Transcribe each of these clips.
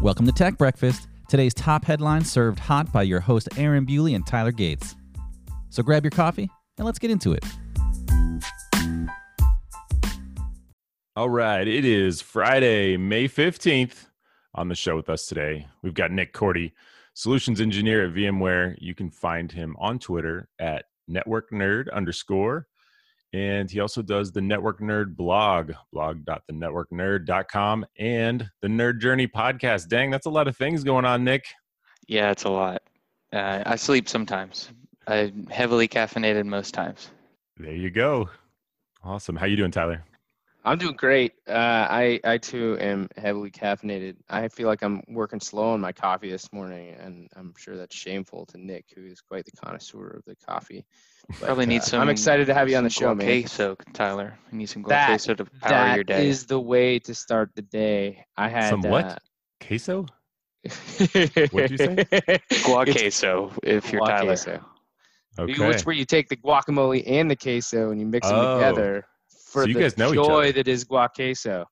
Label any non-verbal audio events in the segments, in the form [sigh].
Welcome to Tech Breakfast. Today's top headlines served hot by your host Aaron Bewley and Tyler Gates. So grab your coffee and let's get into it. All right, it is Friday, May 15th. On the show with us today, we've got Nick Korte, solutions engineer at VMware. You can find him on Twitter at network nerd underscore. And he also does the Network Nerd blog, blog.thenetworknerd.com, and the Nerd Journey podcast. Dang, that's a lot of things going on, Nick. Yeah, it's a lot. Uh, I sleep sometimes. I'm heavily caffeinated most times. There you go. Awesome. How you doing, Tyler? I'm doing great. Uh, I I too am heavily caffeinated. I feel like I'm working slow on my coffee this morning, and I'm sure that's shameful to Nick, who is quite the connoisseur of the coffee. But, Probably need uh, some. I'm excited to have you on the show, man. Queso, Tyler. You need some queso to power that your day. That is the way to start the day. I had some what? Uh, queso. [laughs] what did you say? Guac queso, if you're Tyler. Queso. Okay. Which where you take the guacamole and the queso and you mix them oh. together for so you the guys know joy that is guac queso.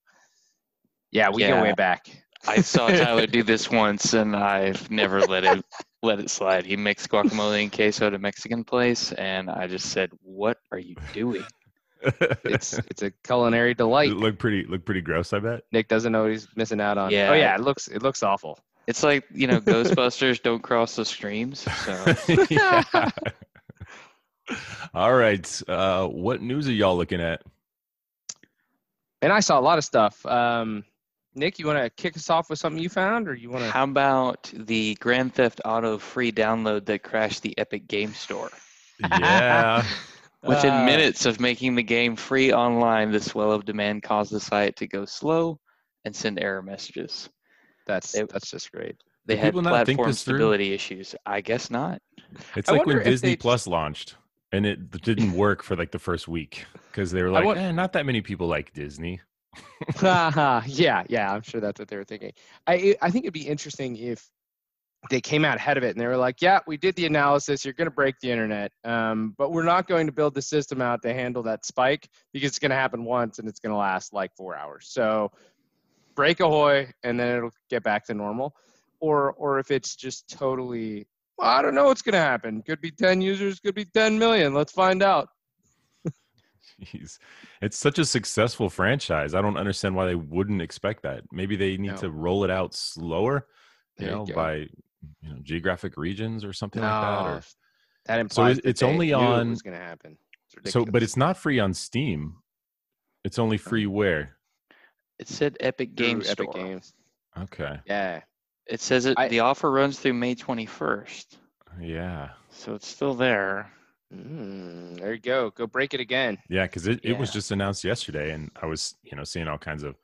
Yeah, we yeah. go way back. I saw [laughs] Tyler do this once, and I've never let it let it slide. He makes guacamole and queso at a Mexican place, and I just said, "What are you doing?" [laughs] it's it's a culinary delight. It look pretty look pretty gross, I bet. Nick doesn't know what he's missing out on. Yeah. Oh yeah, it looks it looks awful. It's like you know, Ghostbusters don't cross the streams. So. [laughs] All right, uh, what news are y'all looking at? And I saw a lot of stuff. Um, Nick, you want to kick us off with something you found, or you want to? How about the Grand Theft Auto free download that crashed the Epic Game Store? Yeah. [laughs] Within uh, minutes of making the game free online, the swell of demand caused the site to go slow and send error messages. That's they, that's just great. They Did had platform stability issues. I guess not. It's like when Disney they... Plus launched and it didn't [laughs] work for like the first week because they were like, want... eh, not that many people like Disney. [laughs] yeah, yeah, I'm sure that's what they were thinking. I I think it'd be interesting if they came out ahead of it and they were like, "Yeah, we did the analysis. You're going to break the internet, um, but we're not going to build the system out to handle that spike because it's going to happen once and it's going to last like four hours. So break ahoy, and then it'll get back to normal." Or or if it's just totally, well, I don't know what's going to happen. Could be 10 users, could be 10 million. Let's find out. Jeez. It's such a successful franchise. I don't understand why they wouldn't expect that. Maybe they need no. to roll it out slower, you there know, you by you know geographic regions or something no, like that. Or that implies so it's only on. What's going to happen? So, but it's not free on Steam. It's only free where? It said Epic Games Epic Games. Okay. Yeah. It says it. I, the offer runs through May twenty first. Yeah. So it's still there. Mm, there you go. Go break it again. Yeah, because it, yeah. it was just announced yesterday, and I was you know seeing all kinds of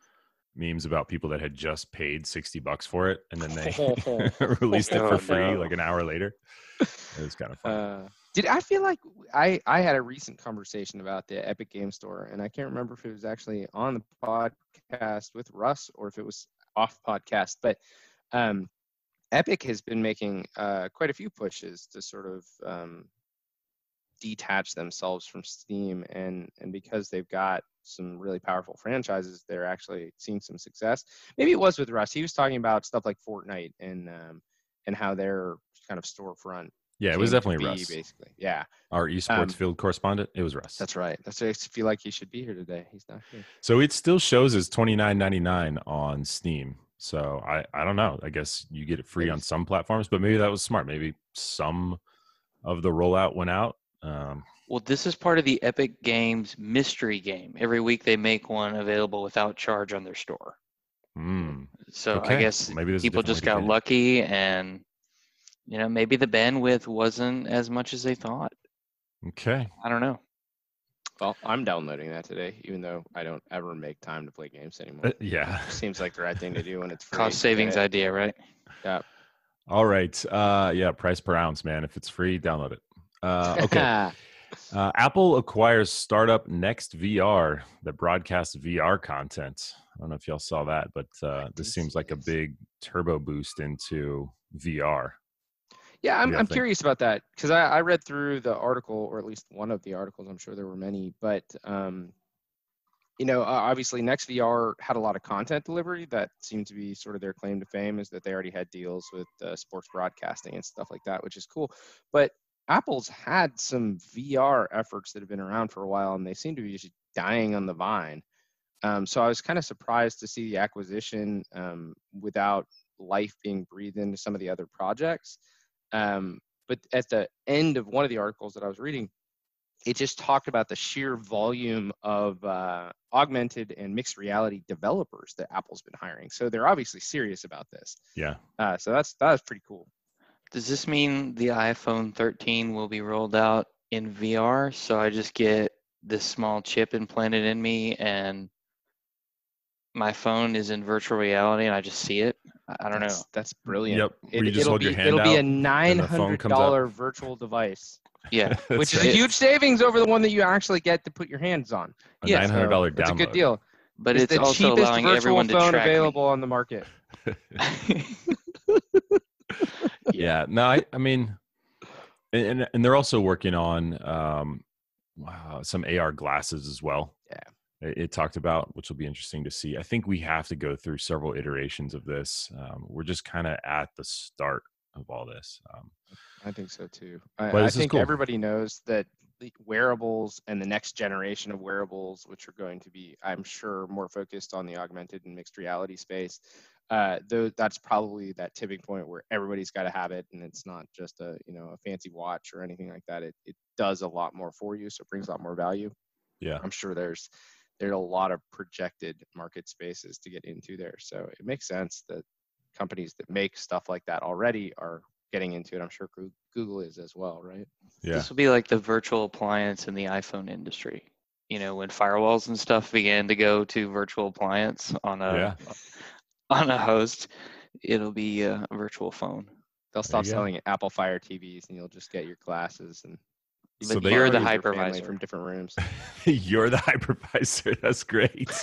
memes about people that had just paid 60 bucks for it and then they [laughs] [laughs] [laughs] released it for free oh, no. like an hour later it was kind of fun uh, did i feel like i i had a recent conversation about the epic game store and i can't remember if it was actually on the podcast with russ or if it was off podcast but um epic has been making uh, quite a few pushes to sort of um, detach themselves from Steam, and and because they've got some really powerful franchises, they're actually seeing some success. Maybe it was with Russ. He was talking about stuff like Fortnite and um, and how their kind of storefront. Yeah, it was definitely Russ. Basically, yeah. Our esports um, field correspondent. It was Russ. That's right. That's. I feel like he should be here today. He's not here. So it still shows as twenty nine ninety nine on Steam. So I I don't know. I guess you get it free on some platforms, but maybe that was smart. Maybe some of the rollout went out um, well, this is part of the Epic Games mystery game. Every week they make one available without charge on their store. Mm, so okay. I guess maybe people just got lucky, and you know maybe the bandwidth wasn't as much as they thought. Okay. I don't know. Well, I'm downloading that today, even though I don't ever make time to play games anymore. Uh, yeah. Seems like the right thing to do when it's [laughs] free. Cost savings idea, right? Yeah. All right. Uh, yeah, price per ounce, man. If it's free, download it. Uh, [laughs] okay. uh, Apple acquires startup Next VR that broadcasts VR content. I don't know if y'all saw that, but uh, this seems like a big turbo boost into VR. Yeah, I'm, I'm curious about that because I, I read through the article, or at least one of the articles. I'm sure there were many, but um, you know, uh, obviously NextVR had a lot of content delivery. That seemed to be sort of their claim to fame is that they already had deals with uh, sports broadcasting and stuff like that, which is cool. But Apple's had some VR efforts that have been around for a while, and they seem to be just dying on the vine. Um, so I was kind of surprised to see the acquisition um, without life being breathed into some of the other projects. Um, but at the end of one of the articles that I was reading, it just talked about the sheer volume of uh, augmented and mixed reality developers that Apple's been hiring. So they're obviously serious about this. Yeah. Uh, so that's that's pretty cool. Does this mean the iPhone 13 will be rolled out in VR? So I just get this small chip implanted in me and my phone is in virtual reality and I just see it. I don't that's, know. That's brilliant. Yep. Where you just it'll hold be your hand it'll be a out nine the phone hundred comes up. dollar virtual device, Yeah. [laughs] That's which is right. a huge savings over the one that you actually get to put your hands on. a yeah, nine hundred dollar download. It's a good deal. But it's, it's, the also cheapest allowing virtual everyone to phone track available on the market. [laughs] [laughs] Yeah. No, I, I mean, and, and and they're also working on um, wow, some AR glasses as well. Yeah. It, talked about, which will be interesting to see. I think we have to go through several iterations of this. Um, we're just kind of at the start of all this. Um, I think so too. I, But I think cool. everybody knows that wearables and the next generation of wearables, which are going to be, I'm sure, more focused on the augmented and mixed reality space, uh, though that's probably that tipping point where everybody's got to have it, and it's not just a you know a fancy watch or anything like that. It it does a lot more for you, so it brings a lot more value. yeah. I'm sure there's there's a lot of projected market spaces to get into there. So it makes sense that companies that make stuff like that already are getting into it. I'm sure Google is as well, right? Yeah. This will be like the virtual appliance in the iPhone industry. You know, when firewalls and stuff began to go to virtual appliance on a Yeah. [laughs] on a host, it'll be a virtual phone. They'll stop selling Apple Fire TVs and you'll just get your glasses and So But they- you're the borrow your family hypervisor. from different rooms. [laughs] You're the [laughs] hypervisor. That's great. [laughs]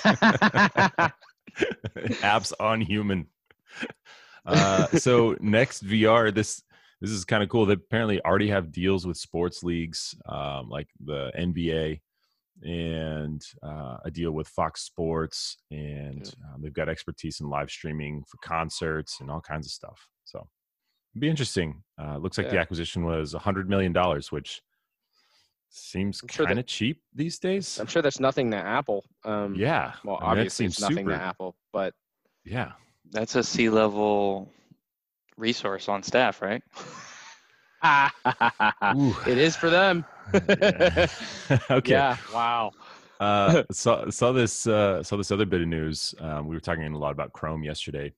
apps on human. Uh, so next VR, this this is kind of cool. They apparently already have deals with sports leagues um, like the NBA and uh, a deal with Fox Sports, and um, they've got expertise in live streaming for concerts and all kinds of stuff. So it'd be interesting. Uh, looks like the acquisition was a hundred million dollars, which seems sure kind of cheap these days. I'm sure that's nothing to Apple. Um, Yeah. Well, I mean, that obviously it's nothing super- to Apple, but Yeah. That's a C level resource on staff, right? [laughs] It is for them. Yeah. [laughs] [laughs] okay. Yeah. Wow. Uh, saw saw this uh, saw this other bit of news. Um, we were talking a lot about Chrome yesterday.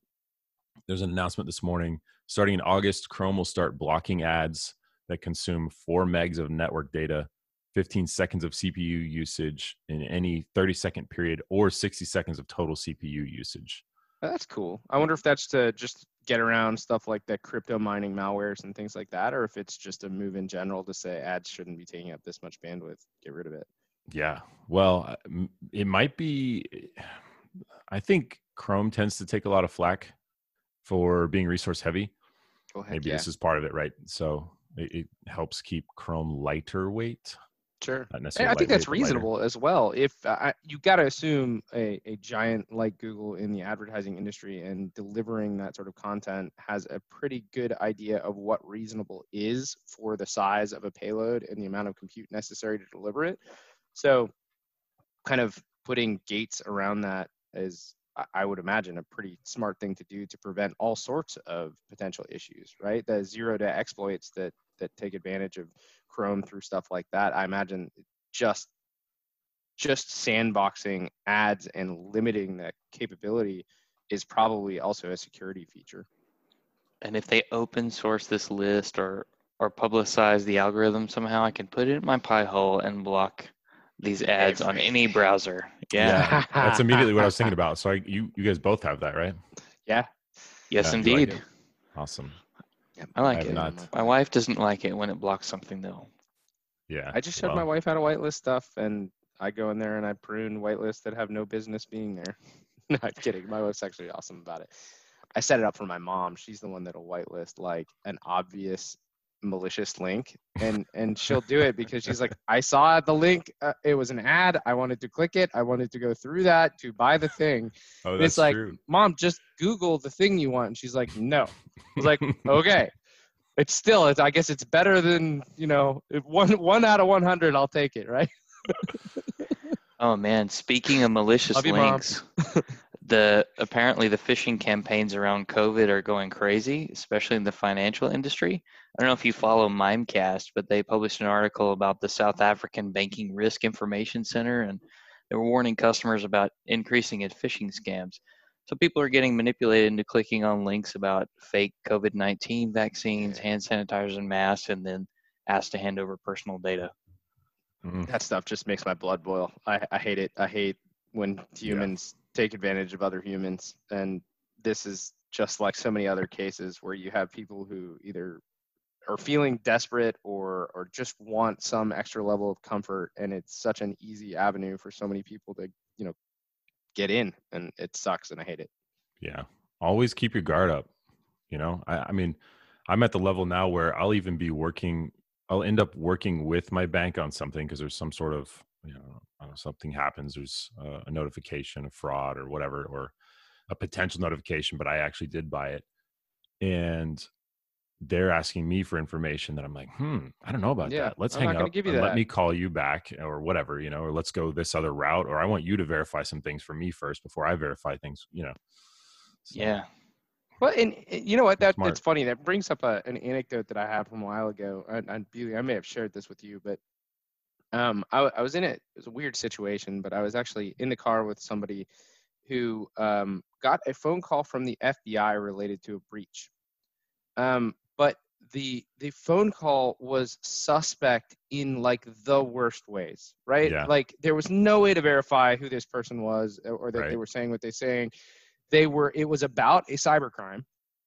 There's an announcement this morning. Starting in August, Chrome will start blocking ads that consume four megs of network data, 15 seconds of CPU usage in any 30 second period, or 60 seconds of total CPU usage. That's cool. I wonder if that's to just get around stuff like the crypto mining malwares and things like that, or if it's just a move in general to say ads shouldn't be taking up this much bandwidth. Get rid of it. Yeah. Well, uh, it might be. I think Chrome tends to take a lot of flack for being resource heavy. Maybe yeah. this is part of it, right? So it, it helps keep Chrome lighter weight. Sure. I think that's but lighter. reasonable as well. If uh, I, you got to assume a, a giant like Google in the advertising industry and delivering that sort of content has a pretty good idea of what reasonable is for the size of a payload and the amount of compute necessary to deliver it. So, kind of putting gates around that is, I- would imagine, a pretty smart thing to do to prevent all sorts of potential issues, right? The zero day exploits that that take advantage of Chrome through stuff like that. I imagine just just sandboxing ads and limiting the capability is probably also a security feature. And if they open source this list or or publicize the algorithm somehow, I can put it in my Pi hole and block these ads on any [laughs] browser. Yeah. That's [laughs] immediately what I was thinking about. So I, you you guys both have that, right? Yeah. Yes, Yeah, you like indeed. It. I like I have it. not. My wife doesn't like it when it blocks something though. Yeah. I just showed my wife how to whitelist stuff, and I go in there and I prune whitelists that have no business being there. [laughs] Not kidding. My wife's actually awesome about it. I set it up for my mom. She's the one that'll whitelist like an obvious malicious link [laughs] and and she'll do it because she's like i saw the link uh, it was an ad i wanted to click it i wanted to go through that to buy the thing. Oh, And that's it's like true. mom just google the thing you want. And she's like no. I was like [laughs] okay. It's still it's, i guess it's better than you know if one one out of 100 i'll take it right? [laughs] Oh man, speaking of malicious Love you, links, the apparently the phishing campaigns around COVID are going crazy, especially in the financial industry. I don't know if you follow Mimecast, but they published an article about the South African Banking Risk Information Center, and they were warning customers about increasing in phishing scams. So people are getting manipulated into clicking on links about fake COVID-19 vaccines, hand sanitizers, and masks, and then asked to hand over personal data. Mm. that stuff just makes my blood boil i, I hate it i hate when humans take advantage of other humans and this is just like so many other cases where you have people who either are feeling desperate or or just want some extra level of comfort and it's such an easy avenue for so many people to you know get in and it sucks and i hate it Yeah. Always keep your guard up. You know, I, I mean, I'm at the level now where I'll even be working, I'll end up working with my bank on something because there's some sort of, you know, I don't know, something happens, there's uh, a notification of fraud or whatever, or a potential notification, but I actually did buy it. And they're asking me for information that I'm like, hmm, I don't know about Yeah, that. Let's I'm hang up give you let me call you back or whatever, you know, or let's go this other route, or I want you to verify some things for me first before I verify things, you know. So, Yeah. Well, and uh, you know what? That Smart. that's funny. That brings up a, an anecdote that I have from a while ago. And, and Bewley, I may have shared this with you, but um, I, I was in it. It was a weird situation, but I was actually in the car with somebody who um, got a phone call from the FBI related to a breach. Um, but the the phone call was suspect in like the worst ways, right? Yeah. Like there was no way to verify who this person was or- or that they were saying what they're saying. They were. It was about a cybercrime.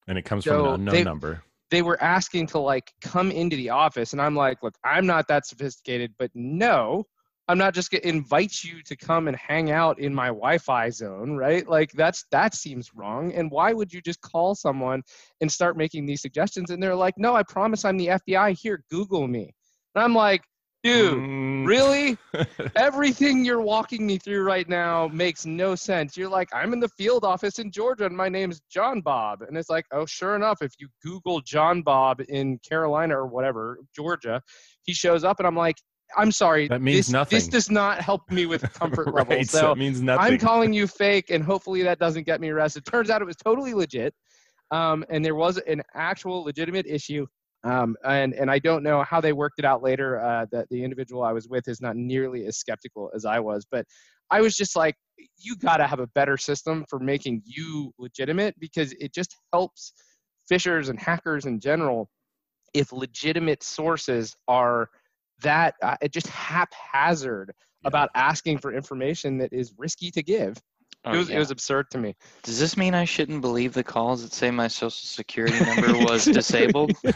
And it comes So from an unknown they- number. They were asking to like come into the office, and I'm like, look, I'm not that sophisticated, but no, I'm not just gonna invite you to come and hang out in my Wi-Fi zone, right? Like that's that seems wrong. And why would you just call someone and start making these suggestions? And they're like, no, I promise I'm the FBI. Here, Google me. And I'm like, dude, Mm. really? [laughs] Everything you're walking me through right now makes no sense. You're like, I'm in the field office in Georgia and my name's John Bob. And it's like, oh, sure enough, if you Google John Bob in Carolina or whatever, Georgia, he shows up and I'm like, I'm sorry. That means this, This does not help me with [laughs] comfort right, levels. so So it means nothing. I'm calling you fake and hopefully that doesn't get me arrested. Turns out it was totally legit. Um, and there was an actual legitimate issue. Um, and, and I don't know how they worked it out later. Uh, that the individual I was with is not nearly as skeptical as I was, but I was just like, you got to have a better system for making you legitimate because it just helps phishers and hackers in general if legitimate sources are that uh, just haphazard about asking for information that is risky to give. Oh, it was yeah. it was absurd to me. Does this mean I shouldn't believe the calls that say my social security [laughs] number was disabled [laughs] or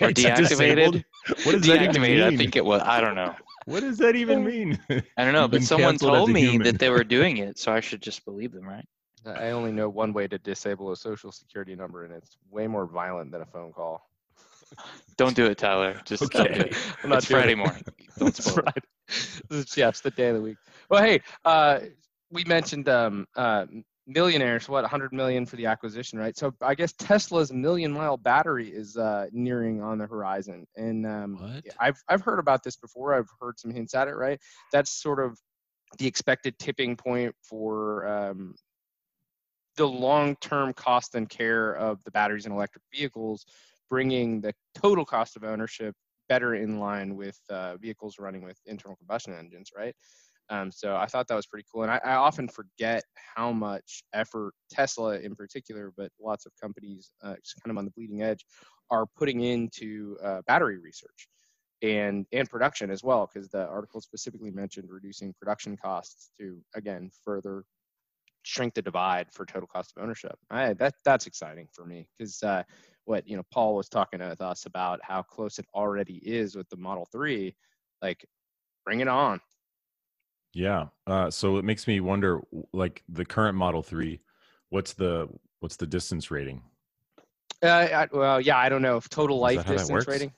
Right, deactivated? What does that even Deactivated, I mean? think it was. I don't know. What does that even mean? I don't know, but someone told me that they were doing it, so I should just believe them, right? I only know one way to disable a social security number, and it's way more violent than a phone call. [laughs] Don't do it, Tyler. Just don't do Okay. it. I'm not It's doing Friday it. morning. Don't That's spoil it. right. This is- yeah, it's the day of the week. Well, hey, uh, we mentioned um, uh, millionaires. What 100 million for the acquisition, right? So I guess Tesla's million mile battery is uh, nearing on the horizon, and um, I've I've heard about this before. I've heard some hints at it, right? That's sort of the expected tipping point for um, the long-term cost and care of the batteries in electric vehicles, bringing the total cost of ownership better in line with uh, vehicles running with internal combustion engines, right? Um, so I thought that was pretty cool, and I, I often forget how much effort Tesla, in particular, but lots of companies, uh, kind of on the bleeding edge, are putting into uh, battery research and and production as well, because the article specifically mentioned reducing production costs to again further shrink the divide for total cost of ownership. I, that that's exciting for me because uh, what you know Paul was talking with us about how close it already is with the Model Three, like bring it on. Yeah. Uh, so it makes me wonder, like the current Model Three, what's the what's the distance rating? Uh, I, well, yeah, I don't know if total Is life that how that distance works? rating.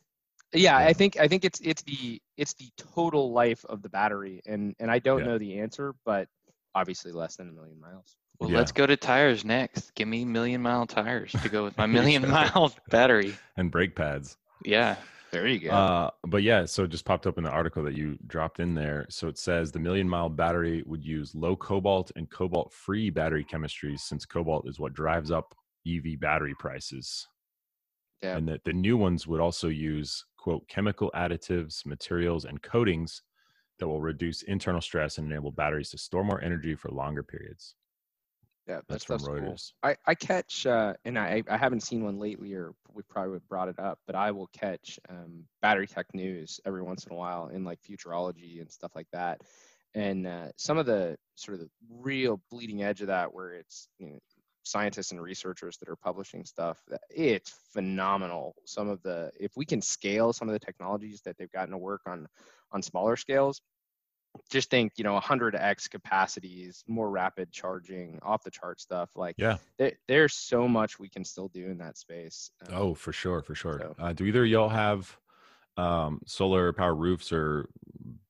Yeah, Yeah. I think I think it's it's the it's the total life of the battery, and and I don't Yeah. know the answer, but obviously less than a million miles. Well, Yeah. let's go to tires next. Give me million mile tires to go with my [laughs] million mile [laughs] battery. and brake pads. Yeah. There you go. Uh, but yeah, so it just popped up in the article that you dropped in there. So it says the million mile battery would use low cobalt and cobalt free battery chemistries since cobalt is what drives up EV battery prices. Yeah. And that the new ones would also use quote chemical additives, materials, and coatings that will reduce internal stress and enable batteries to store more energy for longer periods. Yeah, that That's from stuff's cool. I, I catch, uh, and I, I haven't seen one lately, or we probably would brought it up, but I will catch um, battery tech news every once in a while in like futurology and stuff like that. And uh, some of the sort of the real bleeding edge of that, where it's you know, scientists and researchers that are publishing stuff, it's phenomenal. Some of the, if we can scale some of the technologies that they've gotten to work on on smaller scales, just think, you know, 100x capacities, more rapid charging, off the chart stuff. Like, Yeah. there, there's so much we can still do in that space. Um, Oh, for sure, for sure. So- Uh, do either of y'all have um, solar power roofs or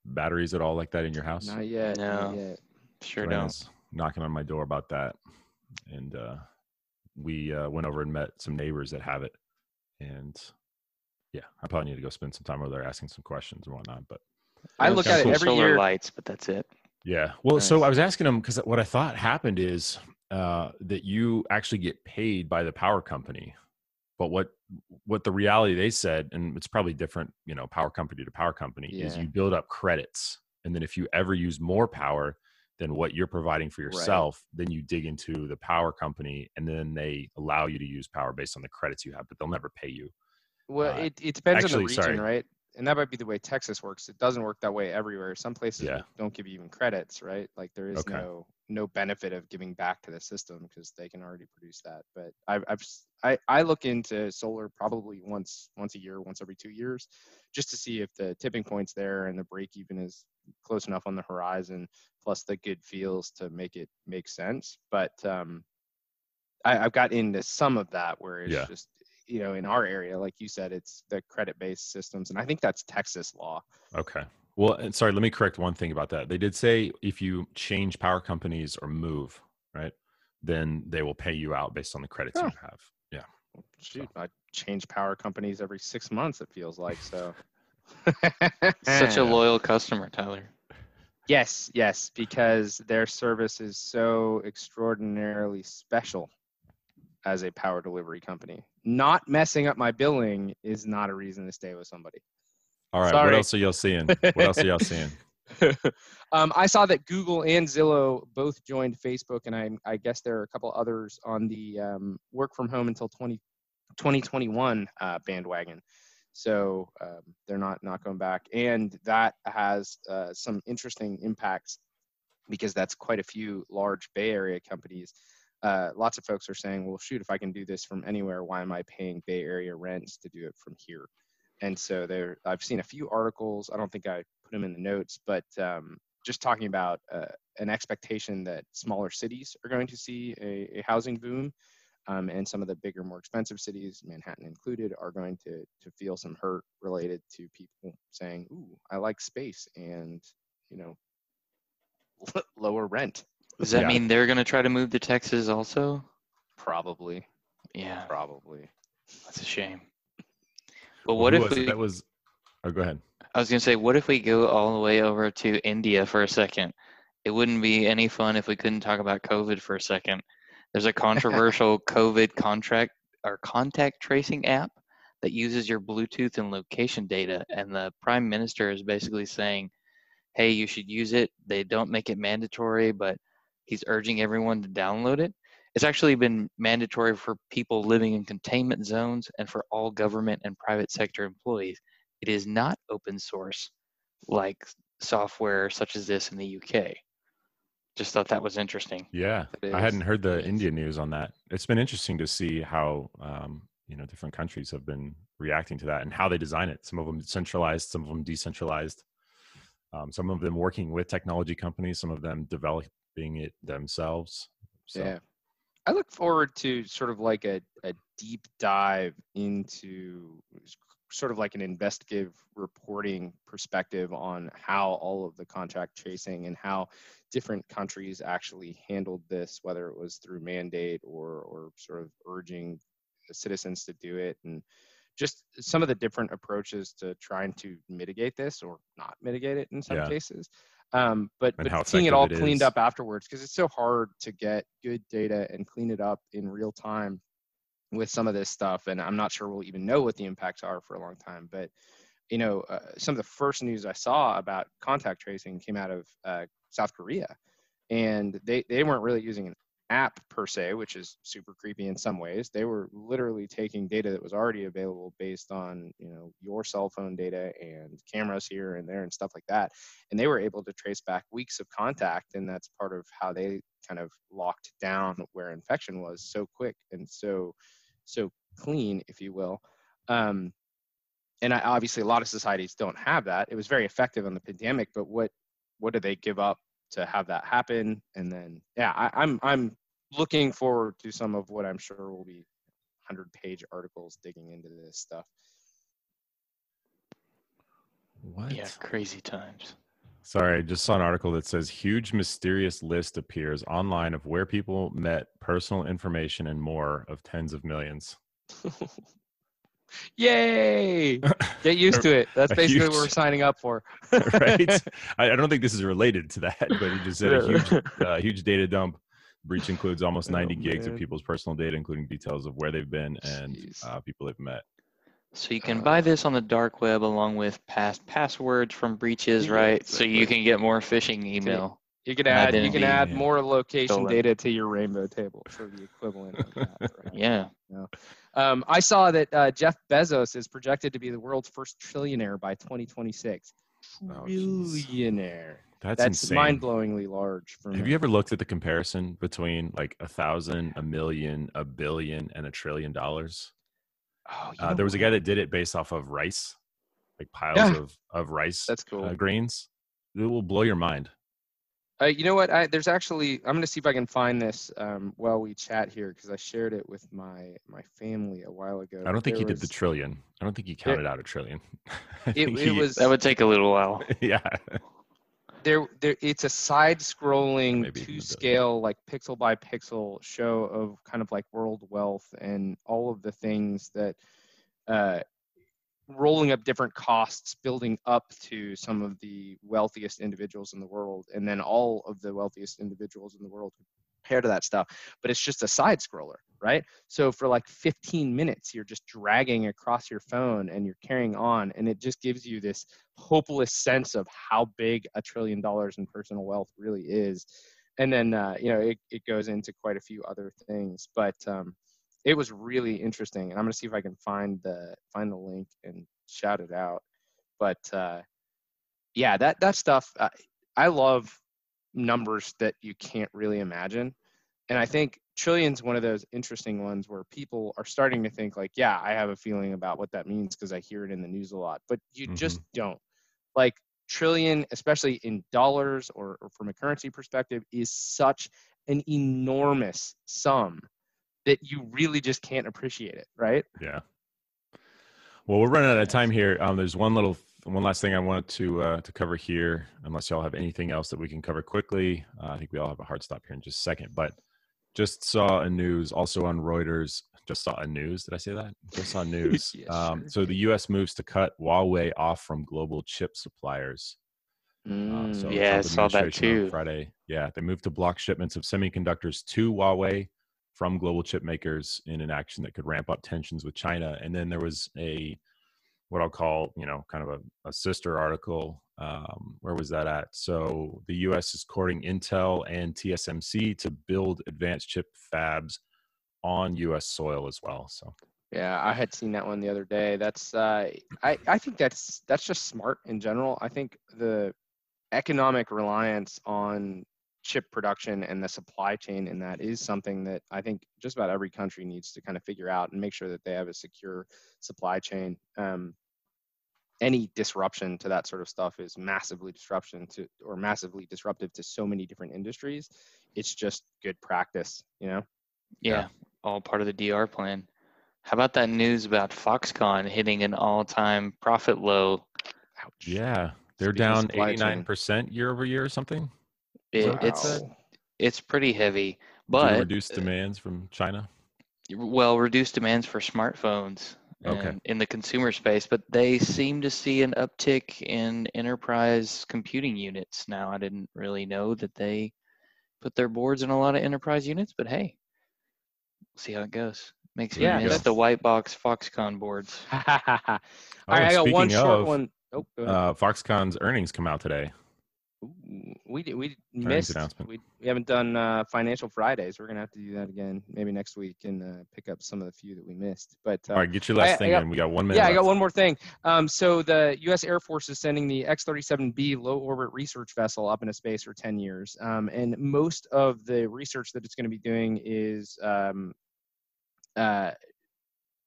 batteries at all like that in your house? not yet. Not No. yet. Sure don't. Knocking on my door about that, and uh, we uh, went over and met some neighbors that have it, and yeah, I probably need to go spend some time over there asking some questions and whatnot. But I look at it cool every solar year. lights, but that's it. yeah, well, so I was asking them because what I thought happened is uh, that you actually get paid by the power company, but what what the reality they said, and it's probably different, you know, power company to power company, is you build up credits, and then if you ever use more power than what you're providing for Right. yourself, then you dig into the power company, and then they allow you to use power based on the credits you have, but they'll never pay you. Well, Uh, it, it depends on the region, sorry. right? And that might be the way Texas works. It doesn't work that way everywhere. Some places Yeah. don't give you even credits, right? Like there is Okay. no no benefit of giving back to the system because they can already produce that. But I've, I've I, I look into solar probably once once a year, once every two years, just to see if the tipping point's there and the break even is close enough on the horizon, plus the good feels to make it make sense. But um, I, I've got into some of that where it's Yeah. just you know in our area, like you said, it's the credit-based systems, and I think that's Texas law. Okay. Well, and sorry, let me correct one thing about that. They did say if you change power companies or move, right, then they will pay you out based on the credits Oh. you have. Yeah. Shoot, I change power companies every six months. It feels like so. Such a [laughs] loyal customer, Tyler. Yes, yes, because their service is so extraordinarily special as a power delivery company. Not messing up my billing is not a reason to stay with somebody. All right. What else are y'all seeing? What else are y'all seeing? [laughs] [laughs] um, I saw that Google and Zillow both joined Facebook, and I, I guess there are a couple others on the um, work from home until 20, 2021 uh, bandwagon. So um, they're not not going back, and that has uh, some interesting impacts because that's quite a few large Bay Area companies. Uh, lots of folks are saying, "Well, shoot, if I can do this from anywhere, why am I paying Bay Area rents to do it from here?" And so there, I've seen a few articles. I don't think I put them in the notes, but um, just talking about uh, an expectation that smaller cities are going to see a, a housing boom, um, and some of the bigger, more expensive cities, Manhattan included, are going to to feel some hurt related to people saying, "Ooh, I like space," and you know, [laughs] lower rent. Does that Yeah. mean they're going to try to move to Texas also? Probably, Yeah, probably. that's a shame. But what who if was it? we, that was? Oh, go ahead. I was going to say, what if we go all the way over to India for a second? It wouldn't be any fun if we couldn't talk about COVID for a second. There's a [laughs] controversial COVID contract or contact tracing app that uses your Bluetooth and location data. And the prime minister is basically saying, hey, you should use it. They don't make it mandatory, but he's urging everyone to download it. It's actually been mandatory for people living in containment zones and for all government and private sector employees. It is not open source like software such as this in the UK. Just thought that was interesting. Yeah, I hadn't heard the. India news on that. It's been interesting to see how um, you know different countries have been reacting to that and how they design it. Some of them centralized, some of them decentralized. Um, some of them working with technology companies, some of them developing it themselves. So, Yeah. I look forward to sort of like a, a deep dive into sort of like an investigative reporting perspective on how all of the contract tracing and how different countries actually handled this, whether it was through mandate or or sort of urging citizens to do it and just some of the different approaches to trying to mitigate this or not mitigate it in some Yeah. cases. Um, but but seeing it all it cleaned is. up afterwards because it's so hard to get good data and clean it up in real time with some of this stuff. And I'm not sure we'll even know what the impacts are for a long time. But you know, uh, some of the first news I saw about contact tracing came out of uh, South Korea, and they they weren't really using an app per se, which is super creepy in some ways. They were literally taking data that was already available based on you know your cell phone data and cameras here and there and stuff like that, and they were able to trace back weeks of contact, and that's part of how they kind of locked down where infection was so quick and so so clean, if you will. Um, and I, obviously, a lot of societies don't have that. It was very effective on the pandemic, but what what do they give up to have that happen? And then, yeah, I, I'm I'm looking forward to some of what I'm sure will be hundred page articles digging into this stuff. What? Yeah, crazy times. Sorry, I just saw an article that says huge mysterious list appears online of where people met, personal information, and more of tens of millions. [laughs] Yay! [laughs] Get used to it. That's a basically what we're signing up for. [laughs] right? [laughs] I, I don't think this is related to that, but he just said a huge, [laughs] uh, huge data dump. Breach includes almost Oh, 90 gigs of people's personal data, including details of where they've been and uh, people they've met. So you can buy this on the dark web along with past passwords from breaches, Yeah, right? So you can get more phishing email. You can add you can add yeah. more location Stolen. data to your rainbow table, for the equivalent of that. [laughs] perhaps. Yeah. Um, I saw that uh, Jeff Bezos is projected to be the world's first trillionaire by 2026. Oh. Trillionaire. That's, That's insane. mind-blowingly large for Have me. you ever looked at the comparison between like a thousand, a million, a billion, and a trillion dollars? Oh, Uh, there was a guy that did it based off of rice, like piles Yeah. of, of rice That's cool. uh, grains. It will blow your mind. Uh, you know what? I, there's actually I'm gonna see if I can find this um, while we chat here because I shared it with my my family a while ago. I don't think he There did the trillion. I don't think he counted out a trillion. [laughs] It, think it he- was That would take a little while. [laughs] yeah. there there it's a side scrolling Maybe even a to billion. scale like pixel by pixel show of kind of like world wealth and all of the things that uh rolling up different costs building up to some of the wealthiest individuals in the world and then all of the wealthiest individuals in the world compare to that stuff. But it's just a side scroller right? So for like 15 minutes you're just dragging across your phone and you're carrying on and it just gives you this hopeless sense of how big a trillion dollars in personal wealth really is. And then uh, you know it, it goes into quite a few other things but um, it was really interesting and i'm going to see if i can find the find the link and shout it out but uh, yeah that that stuff I, I love numbers that you can't really imagine and i think trillion's one of those interesting ones where people are starting to think like yeah i have a feeling about what that means because i hear it in the news a lot but you just don't. Like trillion especially in dollars or, or from a currency perspective is such an enormous sum that you really just can't appreciate it right Yeah. Well, we're running out of time here. Um, there's one little, one last thing I wanted to uh, to cover here. Unless y'all have anything else that we can cover quickly, uh, I think we all have a hard stop here in just a second. But just saw a news also on Reuters. Just saw a news. Did I say that? Just saw [laughs] news. Yeah, um, sure so the U.S. moves to cut Huawei off from global chip suppliers. Uh, Mm. so Yeah, I saw that too. Friday, yeah, they moved to block shipments of semiconductors to Huawei from global chip makers in an action that could ramp up tensions with China. And then there was a what I'll call, you know, kind of a, a sister article. Um, where was that at? So the U.S. is courting Intel and TSMC to build advanced chip fabs on U.S. soil as well. So Yeah, I had seen that one the other day. That's uh, I I think that's that's just smart in general. I think the economic reliance on chip production and the supply chain in that is something that I think just about every country needs to kind of figure out and make sure that they have a secure supply chain. Um, any disruption to that sort of stuff is massively disruption to or massively disruptive to so many different industries. It's just good practice, you know. Yeah, Yeah. all part of the DR plan. How about that news about Foxconn hitting an all-time profit low? Ouch. Yeah, they're Speaking down eighty nine percent year over year or something. It, It's Wow. it's pretty heavy, Due to but reduced demands from China. well, reduced demands for smartphones Okay. and in the consumer space, but they seem to see an uptick in enterprise computing units now. I didn't really know that they put their boards in a lot of enterprise units, but hey, we'll see how it goes. Makes me Yeah, miss that's- the white box Foxconn boards. [laughs] All right, Oh, I got one speaking short of, one. Oh, go. Uh, Foxconn's earnings come out today. Ooh, we did, we missed. We, we haven't done uh, financial Fridays. We're gonna have to do that again, maybe next week, and uh, pick up some of the few that we missed. But uh, All right, get your last I- I thing got- in. We got one minute. yeah, I got one more thing. Um, so the U.S. Air Force is sending the X-37B low orbit research vessel up into space for 10 years, um, and most of the research that it's going to be doing is um, uh,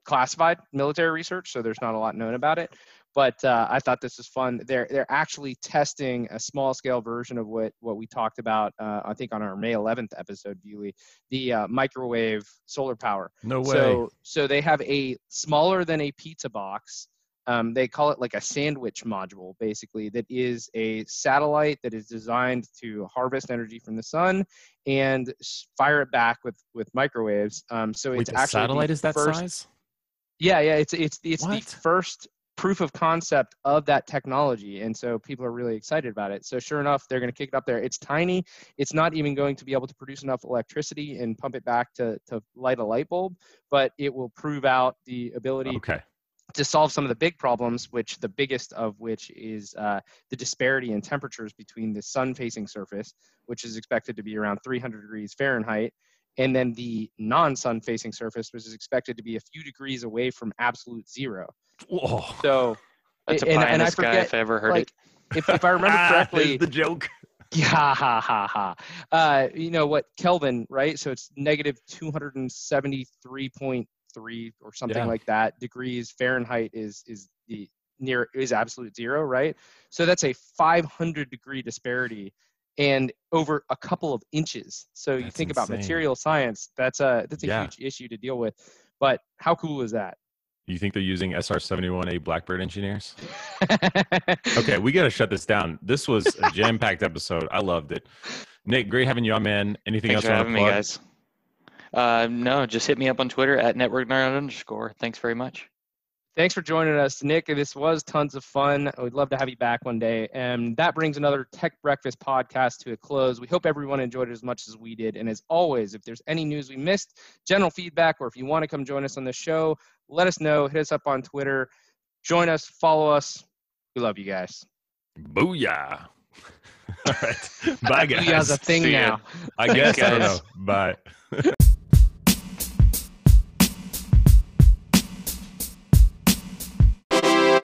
classified military research. So there's not a lot known about it. But uh, I thought this was fun. They're they're actually testing a small scale version of what what we talked about. Uh, I think on our May 11th episode, Bewley, the uh, microwave solar power. No way. So so they have a smaller than a pizza box. Um, they call it like a sandwich module, basically, that is a satellite that is designed to harvest energy from the sun and fire it back with with microwaves. Um, so Wait, it's actually satellite is that first, size? Yeah, yeah, it's it's it's What? the first proof of concept of that technology, and so people are really excited about it. So sure enough, they're going to kick it up there. It's tiny. It's not even going to be able to produce enough electricity and pump it back to to light a light bulb, but it will prove out the ability Okay. to solve some of the big problems, which the biggest of which is uh, the disparity in temperatures between the sun-facing surface, which is expected to be around 300 degrees Fahrenheit, and then the non-sun-facing surface, which is expected to be a few degrees away from absolute zero. Whoa. So, That's a and, pie in and the I sky forget, if I ever heard like, it. if, if I remember [laughs] Ah, there's correctly, the joke. [laughs] yeah, ha, ha, ha. Uh, you know what, Kelvin, right? So it's negative 273.3 or something Yeah. like that degrees Fahrenheit is is the near is absolute zero, right? So that's a 500 degree disparity and over a couple of inches. So you That's think about material science, that's a that's a Yeah. huge issue to deal with. But how cool is that? You think they're using SR-71A Blackbird engineers? [laughs] Okay, we got to shut this down. This was a jam-packed episode. I loved it. Nick, great having you on, man. Anything Thanks else for you having want me, to plug? guys. Uh, no, just hit me up on Twitter at network nerd underscore. Thanks very much. Thanks for joining us, Nick. This was tons of fun. We'd love to have you back one day. And that brings another Tech Breakfast podcast to a close. We hope everyone enjoyed it as much as we did. And as always, if there's any news we missed, general feedback, or if you want to come join us on the show, let us know. Hit us up on Twitter. Join us, follow us. We love you guys. Booyah. [laughs] All right. Bye, [laughs] guys. Booyah's a thing See ya. now. I guess. I don't know. Bye. [laughs]